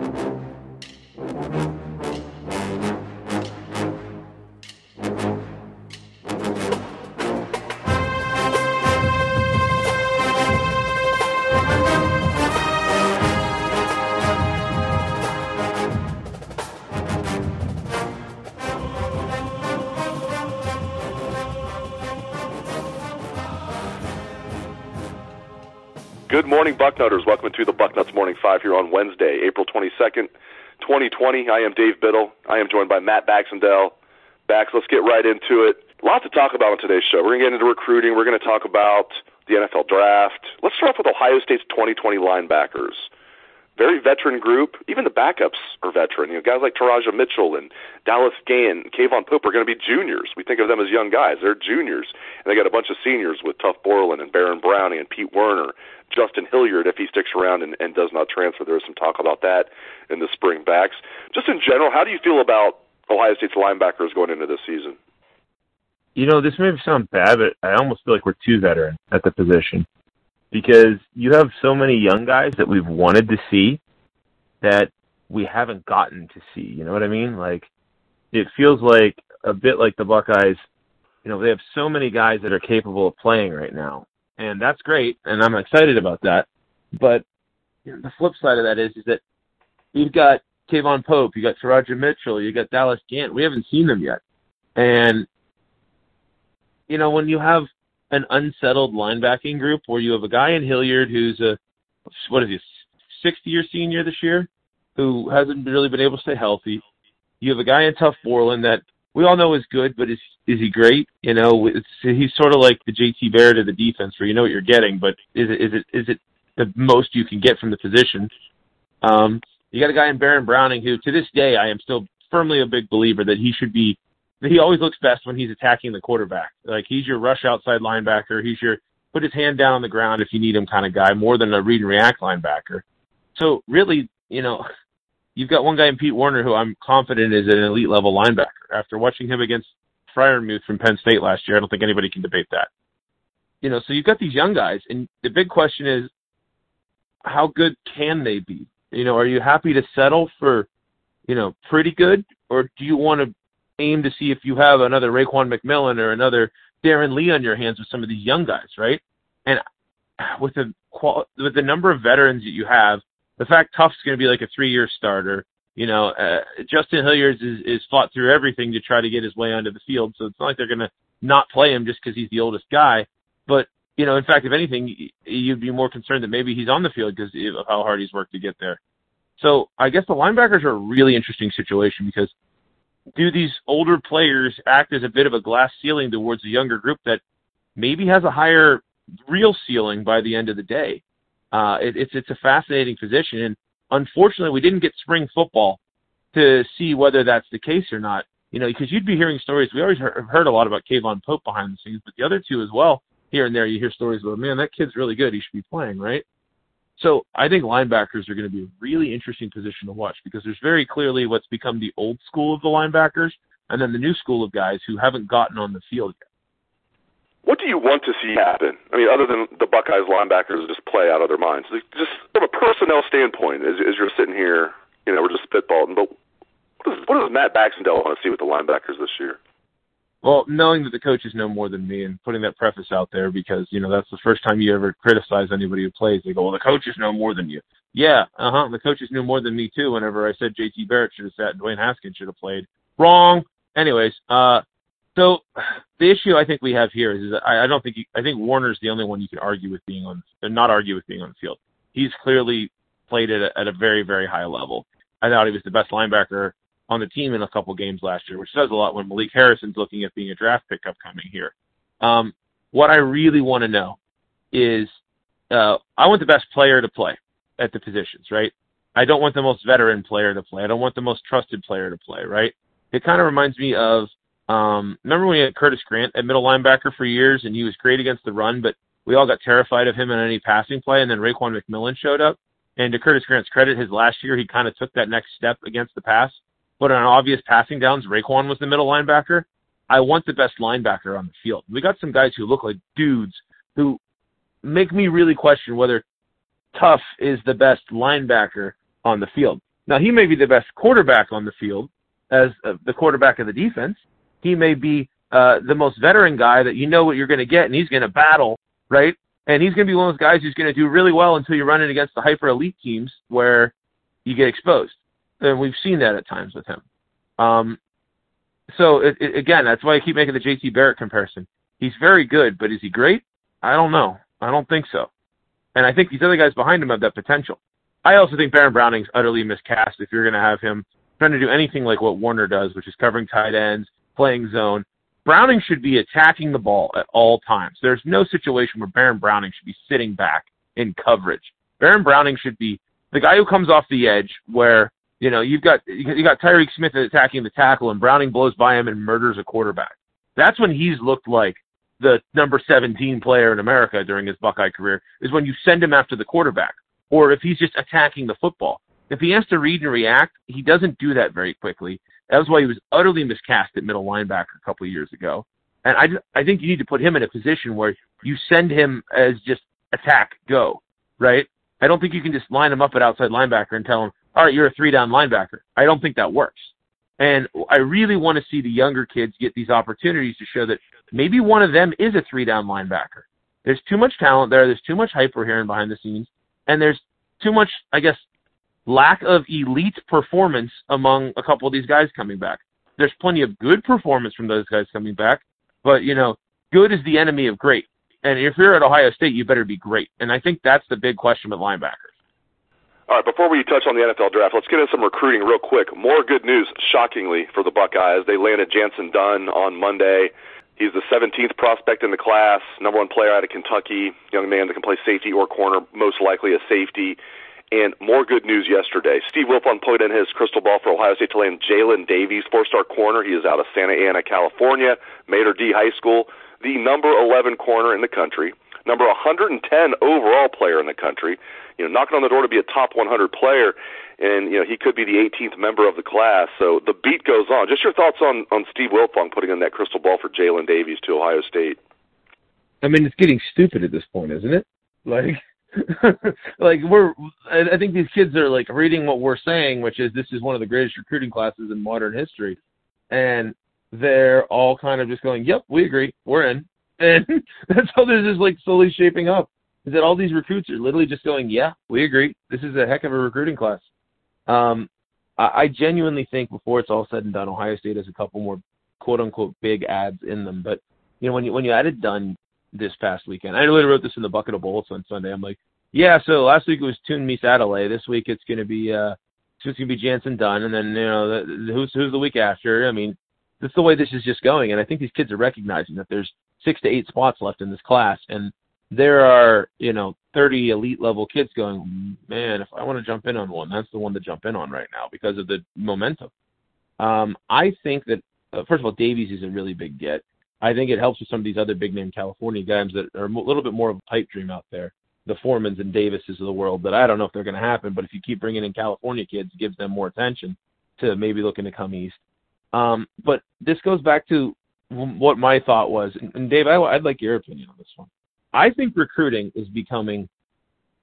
Thank you. Good morning, Bucknutters. Welcome to the Bucknuts Morning Five here on Wednesday, April 22nd, 2020. I am Dave Biddle. I am joined by Matt Baxendale. Bax, let's get right into it. Lots to talk about on today's show. We're going to get into recruiting. We're going to talk about the NFL draft. Let's start off with Ohio State's 2020 linebackers. Very veteran group. Even the backups are veteran. You know, guys like Teradja Mitchell and Dallas Gant and K'Vaughan Pope are going to be juniors. We think of them as young guys. They're juniors. And they got a bunch of seniors with Tuf Borland and Baron Browning and Pete Werner Justin Hilliard if he sticks around and, and does not transfer. There is some talk about that in the spring backs. Just in general, how do you feel about Ohio State's linebackers going into this season? You know, this may sound bad, but I almost feel like we're too veteran at the position because you have so many young guys that we've wanted to see that we haven't gotten to see. You know what I mean? Like, it feels like a bit like the Buckeyes. You know, they have so many guys that are capable of playing right now, and that's great, and I'm excited about that. But you know, the flip side of that is is that you've got K'Vaughan Pope, you got Teradja Mitchell, you got Dallas Gant. We haven't seen them yet, and you know when you have an unsettled linebacking group where you have a guy in Hilliard who's a what is he, sixth year senior this year, who hasn't really been able to stay healthy. You have a guy in Tuf Borland that we all know is good, but is is he great? You know, it's, he's sort of like the JT Barrett of the defense, where you know what you're getting, but is it is it is it the most you can get from the position? Um, you got a guy in Baron Browning who, to this day, I am still firmly a big believer that he should be. He always looks best when he's attacking the quarterback. Like he's your rush outside linebacker. He's your put his hand down on the ground if you need him kind of guy, more than a read and react linebacker. So really, you know, you've got one guy in Pete Werner who I'm confident is an elite level linebacker. After watching him against Freiermuth from Penn State last year, I don't think anybody can debate that. You know, so you've got these young guys, and the big question is, how good can they be? You know, are you happy to settle for, you know, pretty good, or do you want to aim to see if you have another Raekwon McMillan or another Darron Lee on your hands with some of these young guys, right? And with the qual- with the number of veterans that you have, the fact Tuf's going to be like a three-year starter, you know, uh, Justin Hilliards is, is fought through everything to try to get his way onto the field. So it's not like they're going to not play him just because he's the oldest guy. But, you know, in fact, if anything, you'd be more concerned that maybe he's on the field because of how hard he's worked to get there. So I guess the linebackers are a really interesting situation because do these older players act as a bit of a glass ceiling towards a younger group that maybe has a higher real ceiling by the end of the day? Uh, it, it's it's a fascinating position, and unfortunately, we didn't get spring football to see whether that's the case or not. You know, because you'd be hearing stories. We always heard, heard a lot about K'Vaughan Pope behind the scenes, but the other two as well. Here and there, you hear stories about, man, that kid's really good. He should be playing, right? So I think linebackers are going to be a really interesting position to watch because there's very clearly what's become the old school of the linebackers, and then the new school of guys who haven't gotten on the field yet. What do you want to see happen? I mean, other than the Buckeyes linebackers just play out of their minds, just from a personnel standpoint, as, as you're sitting here, you know, we're just spitballing. But what does, what does Matt Baxendale want to see with the linebackers this year? Well, knowing that the coaches know more than me and putting that preface out there because, you know, that's the first time you ever criticize anybody who plays. They go, well, the coaches know more than you. Yeah, uh huh. The coaches knew more than me, too, whenever I said JT Barrett should have sat and Dwayne Haskins should have played. Wrong. Anyways, uh, so the issue I think we have here is, is I, I don't think you, I think Werner's the only one you can argue with being on, not argue with being on the field. He's clearly played at a, at a very, very high level. I thought he was the best linebacker on the team in a couple games last year, which says a lot when Malik Harrison's looking at being a draft pick upcoming here. Um, what I really want to know is uh, I want the best player to play. at the positions, right? I don't want the most veteran player to play. I don't want the most trusted player to play, right? It kind of reminds me of um, remember when we had Curtis Grant at middle linebacker for years, and he was great against the run, but we all got terrified of him in any passing play, and then Raekwon McMillan showed up. And to Curtis Grant's credit, his last year he kind of took that next step against the pass. But on obvious passing downs, Raekwon was the middle linebacker. I want the best linebacker on the field. We got some guys who look like dudes who make me really question whether Tuf is the best linebacker on the field. Now he may be the best quarterback on the field as uh, the quarterback of the defense, he may be uh, the most veteran guy that you know what you're going to get, and he's going to battle, right? And he's going to be one of those guys who's going to do really well until you're running against the hyper elite teams where you get exposed. And we've seen that at times with him. Um, so it, it, again, that's why I keep making the JT Barrett comparison. He's very good, but is he great? I don't know. I don't think so. And I think these other guys behind him have that potential. I also think Baron Browning's utterly miscast if you're going to have him trying to do anything like what Werner does, which is covering tight ends, playing zone. Browning should be attacking the ball at all times. There's no situation where Baron Browning should be sitting back in coverage. Baron Browning should be the guy who comes off the edge where, you know, you've got, you got Tyreke Smith attacking the tackle and Browning blows by him and murders a quarterback. That's when he's looked like the number 17 player in America during his Buckeye career is when you send him after the quarterback or if he's just attacking the football. If he has to read and react, he doesn't do that very quickly. That was why he was utterly miscast at middle linebacker a couple of years ago. And I, I think you need to put him in a position where you send him as just attack, go, right? I don't think you can just line him up at outside linebacker and tell him, all right, you're a three down linebacker. I don't think that works. And I really want to see the younger kids get these opportunities to show that maybe one of them is a three down linebacker. There's too much talent there. There's too much hype we're hearing behind the scenes. And there's too much, I guess, lack of elite performance among a couple of these guys coming back. There's plenty of good performance from those guys coming back, but you know, good is the enemy of great. And if you're at Ohio State, you better be great. And I think that's the big question with linebackers. All right, before we touch on the NFL draft, let's get into some recruiting real quick. More good news, shockingly, for the Buckeyes. They landed Jantzen Dunn on Monday. He's the 17th prospect in the class, number one player out of Kentucky, young man that can play safety or corner, most likely a safety. And more good news yesterday. Steve Wiltfong put in his crystal ball for Ohio State to land Jaylin Davies, four-star corner. He is out of Santa Ana, California, Mater Dei High School, the number 11 corner in the country, number 110 overall player in the country. You know, knocking on the door to be a top 100 player, and you know he could be the 18th member of the class. So the beat goes on. Just your thoughts on on Steve Wiltfong putting in that crystal ball for Jaylin Davies to Ohio State. I mean, it's getting stupid at this point, isn't it? Like like we're I think these kids are like reading what we're saying, which is this is one of the greatest recruiting classes in modern history. And they're all kind of just going, Yep, we agree, we're in. And that's how this is like slowly shaping up. Is that all these recruits are literally just going, Yeah, we agree. This is a heck of a recruiting class. Um I, I genuinely think before it's all said and done, Ohio State has a couple more quote unquote big ads in them. But you know, when you when you added Dunn this past weekend. I literally wrote this in the bucket of bullets on Sunday. I'm like, yeah, so last week it was Tunmise Adeleye. This week it's going to be uh, it's going to be Jantzen Dunn, and then you know the, who's who's the week after. I mean, that's the way this is just going, and I think these kids are recognizing that there's six to eight spots left in this class, and there are you know 30 elite level kids going, man, if I want to jump in on one, that's the one to jump in on right now because of the momentum. Um, I think that uh, first of all, Davies is a really big get. I think it helps with some of these other big name California guys that are a little bit more of a pipe dream out there. The Foremans and Davises of the world that I don't know if they're going to happen, but if you keep bringing in California kids, gives them more attention to maybe looking to come east. Um, but this goes back to what my thought was, and Dave, I, I'd like your opinion on this one. I think recruiting is becoming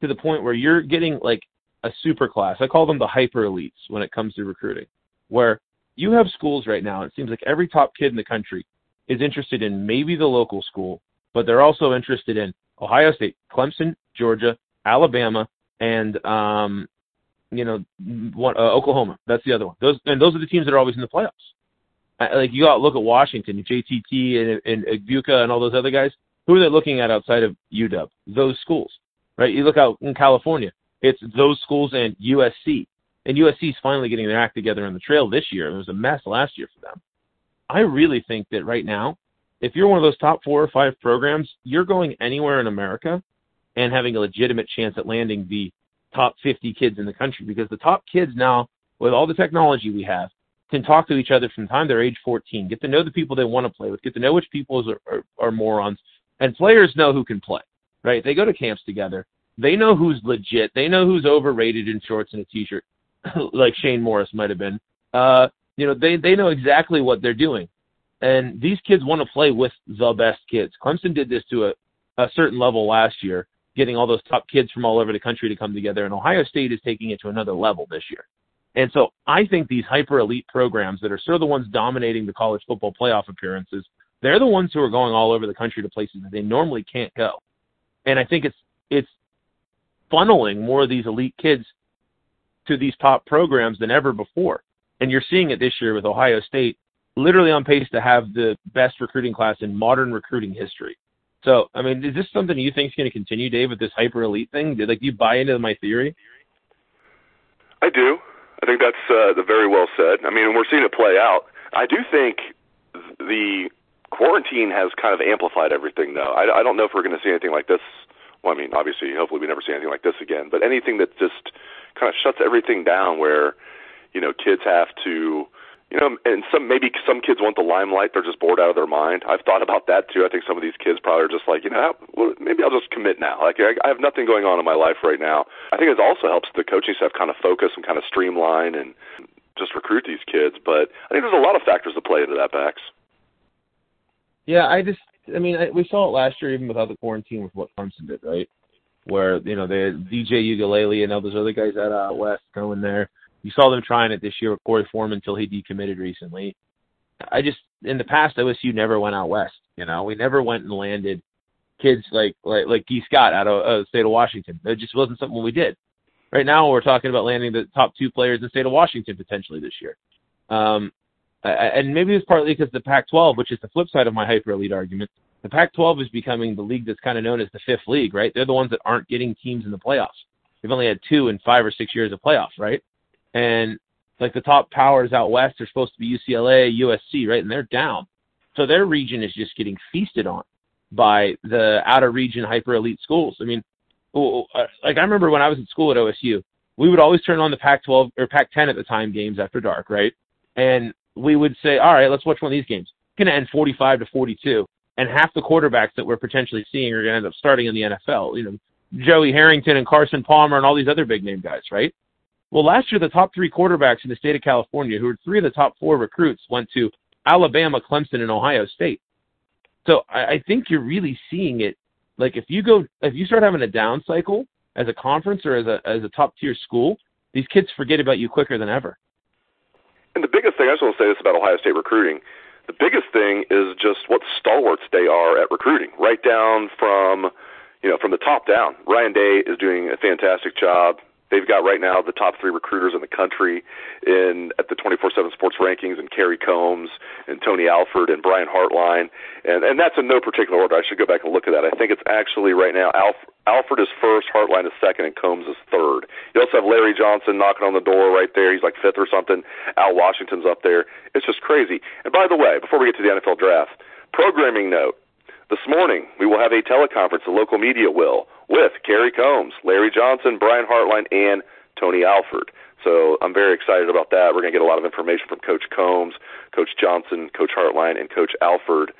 to the point where you're getting like a super class. I call them the hyper elites when it comes to recruiting, where you have schools right now. It seems like every top kid in the country is interested in maybe the local school, but they're also interested in Ohio State, Clemson, Georgia, Alabama, and um, you know, one, uh, Oklahoma. That's the other one. Those and those are the teams that are always in the playoffs. Like you got look at Washington, JTT, and, and Buka, and all those other guys. Who are they looking at outside of UW? Those schools, right? You look out in California, it's those schools and USC. And USC is finally getting their act together on the trail this year. It was a mess last year for them. I really think that right now, if you're one of those top four or five programs, you're going anywhere in America and having a legitimate chance at landing the top 50 kids in the country because the top kids now, with all the technology we have, can talk to each other from the time they're age 14, get to know the people they want to play with, get to know which people are, are, are morons, and players know who can play, right? They go to camps together. They know who's legit. They know who's overrated in shorts and a t-shirt, like Shane Morris might have been. Uh, you know, they they know exactly what they're doing, and these kids want to play with the best kids. Clemson did this to a, a certain level last year, getting all those top kids from all over the country to come together, and Ohio State is taking it to another level this year. And so I think these hyper elite programs that are sort of the ones dominating the college football playoff appearances, they're the ones who are going all over the country to places that they normally can't go. And I think it's it's funneling more of these elite kids to these top programs than ever before. And you're seeing it this year with Ohio State literally on pace to have the best recruiting class in modern recruiting history. So, I mean, is this something you think is going to continue, Dave, with this hyper elite thing? Did like do you buy into my theory? I do. I think that's uh, very well said. I mean, we're seeing it play out. I do think the quarantine has kind of amplified everything, though. I, I don't know if we're going to see anything like this. Well, I mean, obviously, hopefully, we never see anything like this again. But anything that just kind of shuts everything down, where you know kids have to you know, and some maybe some kids want the limelight; they're just bored out of their mind. I've thought about that too. I think some of these kids probably are just like, you know, maybe I'll just commit now. Like I, have nothing going on in my life right now. I think it also helps the coaching staff kind of focus and kind of streamline and just recruit these kids. But I think there's a lot of factors that play into that, Bax. Yeah, I just, I mean, I, we saw it last year even without the quarantine with what Clemson did, right? Where you know they DJ Uiagalelei and all those other guys out west going there you saw them trying it this year with Korey Foreman until he decommitted recently. I just in the past OSU never went out west. You know, we never went and landed kids like like like Gee Scott out of uh, the state of Washington. It just wasn't something we did. Right now, we're talking about landing the top two players in the state of Washington potentially this year. Um, and maybe it's partly because the Pac-12, which is the flip side of my hyper elite argument, the Pac-12 is becoming the league that's kind of known as the fifth league, right? They're the ones that aren't getting teams in the playoffs. They've only had two in five or six years of playoffs, right? And like the top powers out west are supposed to be UCLA, USC, right? And they're down. So their region is just getting feasted on by the out of region hyper elite schools. I mean, uh, like I remember when I was at school at OSU, we would always turn on the Pac 12 or Pac 10 at the time games after dark, right? And we would say, all right, let's watch one of these games. It's going to end 45 to 42. And half the quarterbacks that we're potentially seeing are going to end up starting in the NFL. You know, Joey Harrington and Carson Palmer and all these other big name guys, right? Well, last year, the top three quarterbacks in the state of California, who were three of the top four recruits, went to Alabama, Clemson, and Ohio State. So I, I think you're really seeing it. Like if you go, if you start having a down cycle as a conference or as a as a top tier school, these kids forget about you quicker than ever. And the biggest thing I just want to say this about Ohio State recruiting. The biggest thing is just what stalwarts they are at recruiting, right down from you know from the top down. Ryan Day is doing a fantastic job. They've got right now the top three recruiters in the country in at the 24/7 Sports rankings, and Kerry Combs and Tony Alford and Brian Hartline, and and that's in no particular order. I should go back and look at that. I think it's actually right now Alf, Alford is first, Hartline is second, and Combs is third. You also have Larry Johnson knocking on the door right there. He's like fifth or something. Al Washington's up there. It's just crazy. And by the way, before we get to the NFL draft, programming note. This morning, we will have a teleconference, the local media will, with Kerry Combs, Larry Johnson, Brian Hartline, and Tony Alford. So I'm very excited about that. We're going to get a lot of information from Coach Combs, Coach Johnson, Coach Hartline, and Coach Alford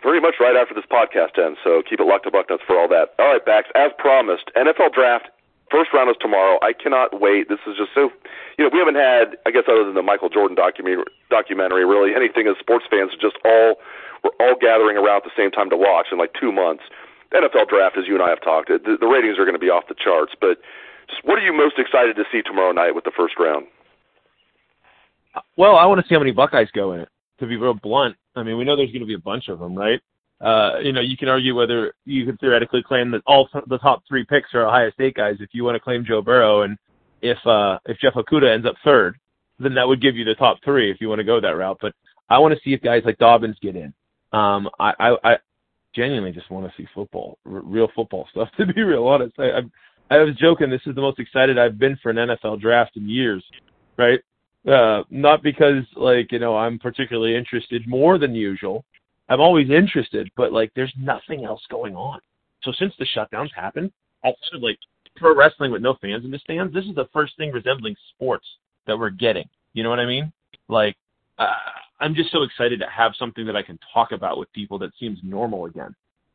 pretty much right after this podcast ends. So keep it locked to Bucknuts for all that. All right, Bax, as promised, NFL draft first round is tomorrow. I cannot wait. This is just so, you know, we haven't had, I guess, other than the Michael Jordan documentary, documentary, really anything as sports fans. Just all we're all gathering around at the same time to watch in like two months. The NFL draft, as you and I have talked, the, the ratings are going to be off the charts. But just what are you most excited to see tomorrow night with the first round? Well, I want to see how many Buckeyes go in it. To be real blunt, I mean, we know there's going to be a bunch of them, right? Uh, you know, you can argue whether you could theoretically claim that all th- the top three picks are Ohio State guys if you want to claim Joe Burrow, and if uh, if Jeff Okudah ends up third, then that would give you the top three if you want to go that route. But I want to see if guys like Dobbins get in. Um, I, I genuinely just want to see football, r- real football stuff. To be real honest, I, I, I was joking. This is the most excited I've been for an NFL draft in years, right? Uh, not because like you know I'm particularly interested more than usual. I'm always interested, but like there's nothing else going on. So since the shutdowns happened, outside of like pro wrestling with no fans in the stands. This is the first thing resembling sports that we're getting. You know what I mean? Like, uh, I'm just so excited to have something that I can talk about with people that seems normal again.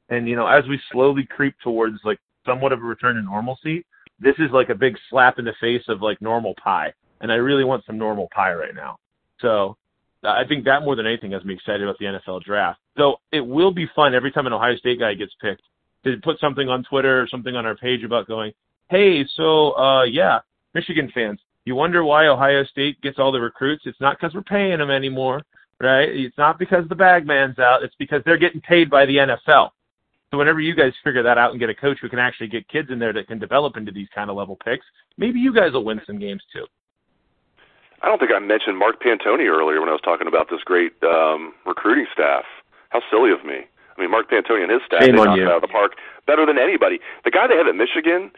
And you know, as we slowly creep towards like somewhat of a return to normalcy, this is like a big slap in the face of like normal pie. And I really want some normal pie right now. So I think that more than anything has me excited about the NFL draft. Though it will be fun every time an Ohio State guy gets picked to put something on Twitter or something on our page about going, hey, so uh, yeah, Michigan fans, you wonder why Ohio State gets all the recruits? It's not because we're paying them anymore, right? It's not because the bag man's out. It's because they're getting paid by the NFL. So whenever you guys figure that out and get a coach who can actually get kids in there that can develop into these kind of level picks, maybe you guys will win some games too. I don't think I mentioned Mark Pantoni earlier when I was talking about this great um, recruiting staff. How silly of me. I mean, Mark Pantoni and his staff, Shame they knocked it out of the park better than anybody. The guy they have at Michigan,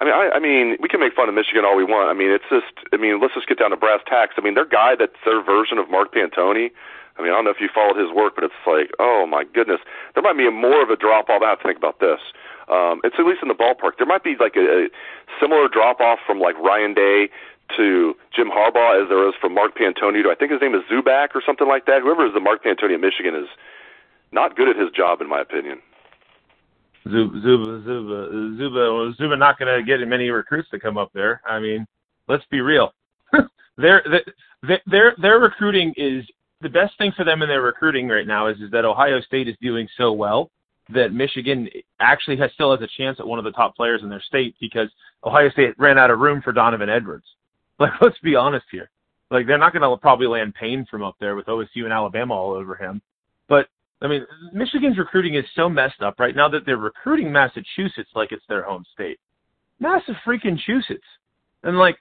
I mean, I, I mean, we can make fun of Michigan all we want. I mean, it's just, I mean, let's just get down to brass tacks. I mean, their guy that's their version of Mark Pantoni. I mean, I don't know if you followed his work, but it's like, oh my goodness, there might be a more of a drop off. I have to think about this. Um, it's at least in the ballpark. There might be like a, a similar drop off from like Ryan Day to Jim Harbaugh as there is from Mark Pantoni to I think his name is Zuback or something like that. Whoever is the Mark Pantoni at Michigan is not good at his job, in my opinion. Zuba, Zuba, Zuba, Zuba, not going to get many recruits to come up there. I mean, let's be real. their, their, their recruiting is the best thing for them in their recruiting right now is, is that Ohio State is doing so well that Michigan actually has still has a chance at one of the top players in their state because Ohio State ran out of room for Donovan Edwards. Like, let's be honest here. Like, they're not going to probably land Payne from up there with OSU and Alabama all over him. But I mean, Michigan's recruiting is so messed up right now that they're recruiting Massachusetts like it's their home state. Massive freaking Massachusetts. And like,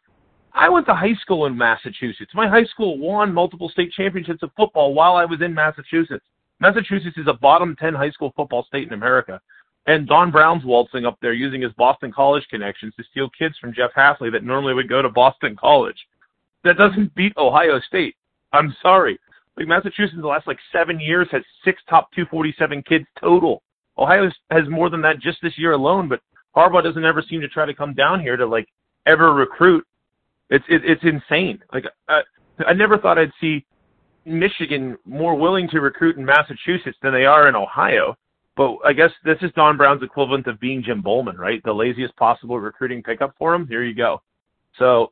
I went to high school in Massachusetts. My high school won multiple state championships of football while I was in Massachusetts. Massachusetts is a bottom 10 high school football state in America. And Don Brown's waltzing up there using his Boston College connections to steal kids from Jeff Hafley that normally would go to Boston College. That doesn't beat Ohio State. I'm sorry. Like Massachusetts in the last like seven years has six top 247 kids total. Ohio has more than that just this year alone, but Harbaugh doesn't ever seem to try to come down here to like ever recruit. It's it, it's insane. Like uh, I never thought I'd see Michigan more willing to recruit in Massachusetts than they are in Ohio. But I guess this is Don Brown's equivalent of being Jim Bollman, right? The laziest possible recruiting pickup for him. Here you go. So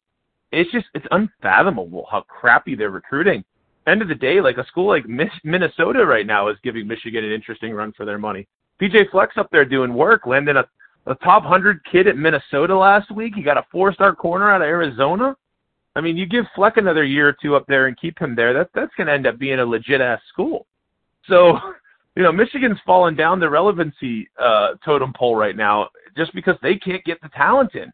it's just it's unfathomable how crappy they're recruiting end of the day, like a school like Minnesota right now is giving Michigan an interesting run for their money. PJ Fleck's up there doing work, landing a, a top 100 kid at Minnesota last week. He got a four star corner out of Arizona. I mean, you give Fleck another year or two up there and keep him there, that, that's going to end up being a legit ass school. So, you know, Michigan's fallen down the relevancy uh, totem pole right now just because they can't get the talent in.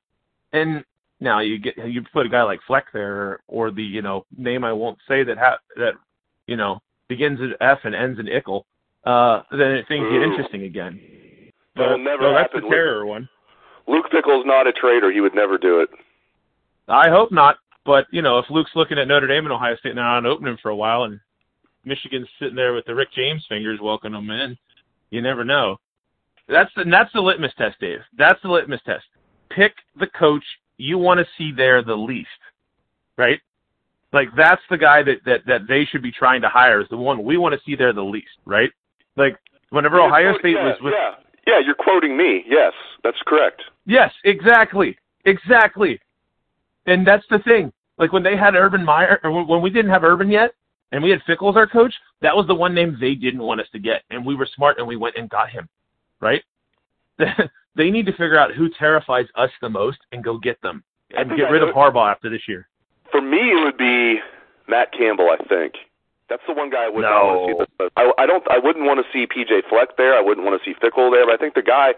And now you get you put a guy like Fleck there, or the you know name I won't say that ha- that you know begins at F and ends in Ickle, uh, then things get interesting again. That'll never so that's happen. the terror one. Luke Fickell's not a traitor. He would never do it. I hope not. But you know, if Luke's looking at Notre Dame and Ohio State now and opening for a while, and Michigan's sitting there with the Rick James fingers welcoming them in, you never know. That's the that's the litmus test, Dave. That's the litmus test. Pick the coach you want to see there the least, right? Like that's the guy that that that they should be trying to hire is the one we want to see there the least, right? Like whenever You're Ohio quote- State yeah, was with yeah, yeah, you're quoting me. Yes, that's correct. Yes, exactly. Exactly. And that's the thing. Like when they had Urban Meyer, or when we didn't have Urban yet, and we had Fickell as our coach, that was the one name they didn't want us to get. And we were smart and we went and got him. Right? they need to figure out who terrifies us the most and go get them. And get rid of Harbaugh after this year. For me, it would be Matt Campbell. I think that's the one guy I would not No. want to see. The, I, I don't. I wouldn't want to see PJ Fleck there. I wouldn't want to see Fickell there. But I think the guy,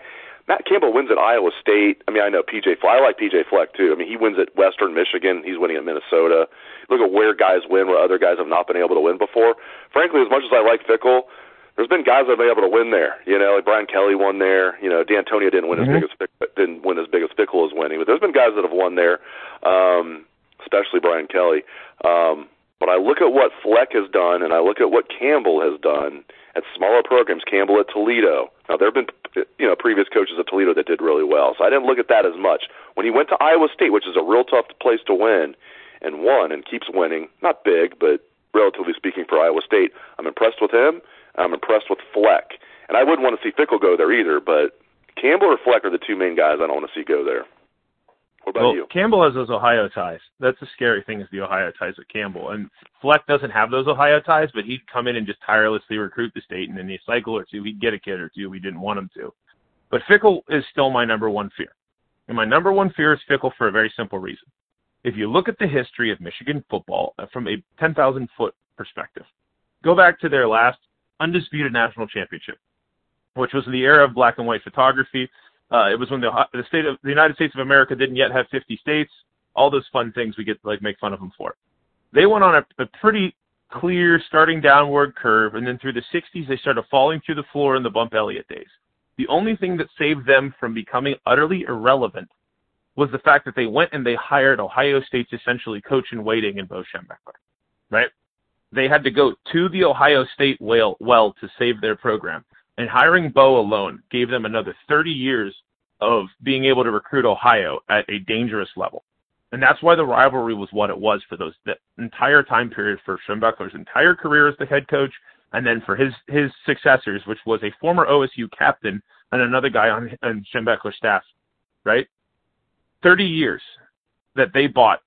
Matt Campbell, wins at Iowa State. I mean, I know PJ Fleck. I like PJ Fleck too. I mean, he wins at Western Michigan. He's winning at Minnesota. Look at where guys win where other guys have not been able to win before. Frankly, as much as I like Fickell, there's been guys that have been able to win there. You know, like Brian Kelly won there. You know, Dantonio didn't win Mhm. as big as didn't win as big as Fickell is winning, but there's been guys that have won there, um, especially Brian Kelly. Um, but I look at what Fleck has done, and I look at what Campbell has done, at smaller programs. Campbell at Toledo. Now there have been you know previous coaches at Toledo that did really well, so I didn't look at that as much. When he went to Iowa State, which is a real tough place to win, and won and keeps winning, not big, but relatively speaking for Iowa State, I'm impressed with him. I'm impressed with Fleck, and I wouldn't want to see Fickell go there either, but Campbell or Fleck are the two main guys I don't want to see go there. What about well, you? Campbell has those Ohio ties. That's the scary thing is the Ohio ties with Campbell. And Fleck doesn't have those Ohio ties, but he'd come in and just tirelessly recruit the state, and in a cycle or two, he'd get a kid or two we didn't want him to. But Fickell is still my number one fear. And my number one fear is Fickell for a very simple reason. If you look at the history of Michigan football uh, from a 10,000 foot perspective, go back to their last undisputed national championship, which was in the era of black and white photography. Uh, it was when the, the state of the United States of America didn't yet have 50 states. All those fun things we get to like make fun of them for. They went on a, a pretty clear starting downward curve, and then through the 60s they started falling through the floor in the Bump Elliott days. The only thing that saved them from becoming utterly irrelevant was the fact that they went and they hired Ohio State's essentially coach in waiting in Bo Schembechler, right? They had to go to the Ohio State well, well to save their program. And hiring Bo alone gave them another 30 years of being able to recruit Ohio at a dangerous level. And that's why the rivalry was what it was for those the entire time period for Schembechler's entire career as the head coach, and then for his his successors, which was a former OSU captain and another guy on, on Schembechler's staff, right? 30 years that they bought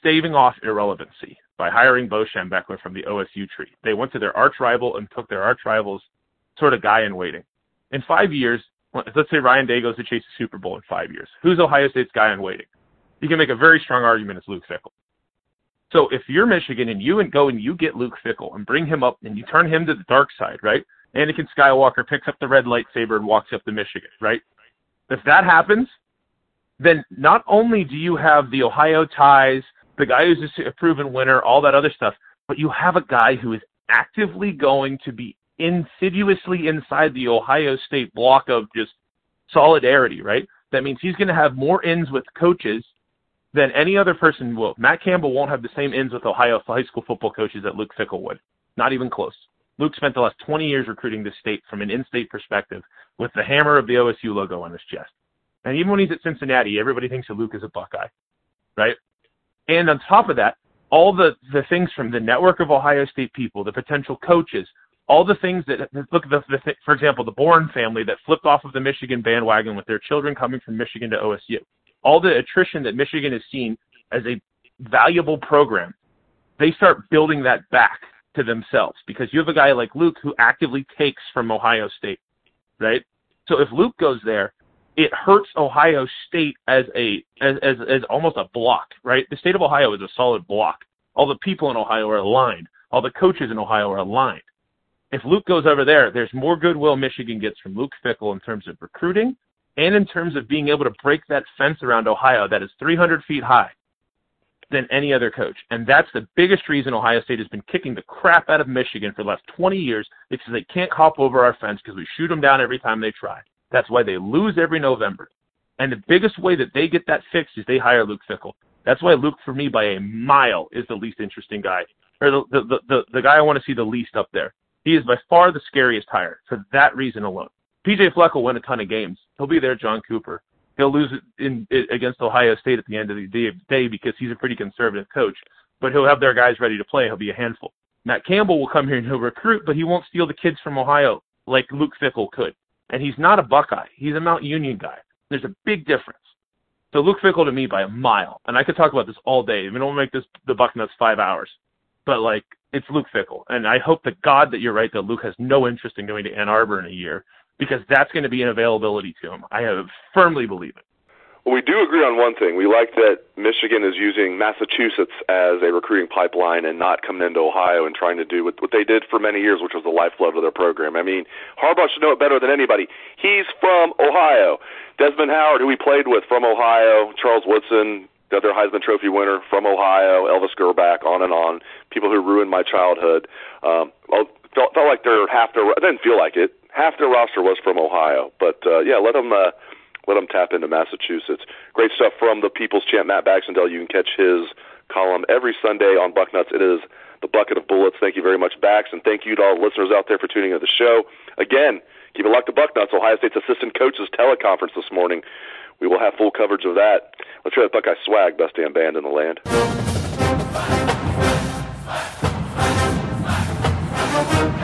staving off irrelevancy by hiring Bo Schembechler from the OSU tree. They went to their arch rival and took their arch rival's sort of guy in waiting. In five years, let's say Ryan Day goes to chase a Super Bowl in five years. Who's Ohio State's guy in waiting? You can make a very strong argument it's Luke Fickell. So if you're Michigan and you and go and you get Luke Fickell and bring him up and you turn him to the dark side, right? Anakin Skywalker picks up the red lightsaber and walks up to Michigan, right? If that happens, then not only do you have the Ohio ties, the guy who's a proven winner, all that other stuff, but you have a guy who is actively going to be insidiously inside the Ohio State block of just solidarity, right? That means he's going to have more ins with coaches than any other person will. Matt Campbell won't have the same ins with Ohio high school football coaches that Luke Fickell would. Not even close. Luke spent the last 20 years recruiting this state from an in-state perspective with the hammer of the OSU logo on his chest. And even when he's at Cincinnati, everybody thinks of Luke as a Buckeye, right? And on top of that, all the, the things from the network of Ohio State people, the potential coaches, all the things that look the, the for example the Bourne family that flipped off of the Michigan bandwagon with their children coming from Michigan to OSU all the attrition that Michigan has seen as a valuable program they start building that back to themselves because you have a guy like Luke who actively takes from Ohio State right? So if Luke goes there it hurts Ohio State as a as, as as almost a block right the state of Ohio is a solid block all the people in Ohio are aligned all the coaches in Ohio are aligned if Luke goes over there, there's more goodwill Michigan gets from Luke Fickell in terms of recruiting and in terms of being able to break that fence around Ohio that is 300 feet high than any other coach. And that's the biggest reason Ohio State has been kicking the crap out of Michigan for the last 20 years because they can't hop over our fence because we shoot them down every time they try. That's why they lose every November. And the biggest way that they get that fixed is they hire Luke Fickell. That's why Luke, for me, by a mile, is the least interesting guy, or the the the, the guy I want to see the least up there. He is by far the scariest hire for that reason alone. PJ Fleck will win a ton of games. He'll be there, John Cooper. He'll lose in, in against Ohio State at the end of the day because he's a pretty conservative coach. But he'll have their guys ready to play. He'll be a handful. Matt Campbell will come here and he'll recruit, but he won't steal the kids from Ohio like Luke Fickell could. And he's not a Buckeye. He's a Mount Union guy. There's a big difference. So Luke Fickell to me by a mile, and I could talk about this all day. Mean, don't make this the Bucknuts five hours, but like it's Luke Fickell, And I hope to God that you're right that Luke has no interest in going to Ann Arbor in a year because that's going to be an availability to him. I have firmly believe it. We do agree on one thing. We like that Michigan is using Massachusetts as a recruiting pipeline and not coming into Ohio and trying to do what, what they did for many years, which was the lifeblood of their program. I mean, Harbaugh should know it better than anybody. He's from Ohio. Desmond Howard, who he played with from Ohio, Charles Woodson, the other Heisman Trophy winner from Ohio, Elvis Grbac, on and on. People who ruined my childhood. Um, well, felt, felt like their half their I didn't feel like it. Half their roster was from Ohio, but uh, yeah, let them uh, let them tap into Massachusetts. Great stuff from the People's Champ Matt Baxendale. You can catch his column every Sunday on Bucknuts. It is the bucket of bullets. Thank you very much, Bax, and thank you to all the listeners out there for tuning into the show. Again, keep it locked to Bucknuts, Ohio State's assistant coaches teleconference this morning. We will have full coverage of that. Let's hear that Buckeye swag, best damn band in the land. Now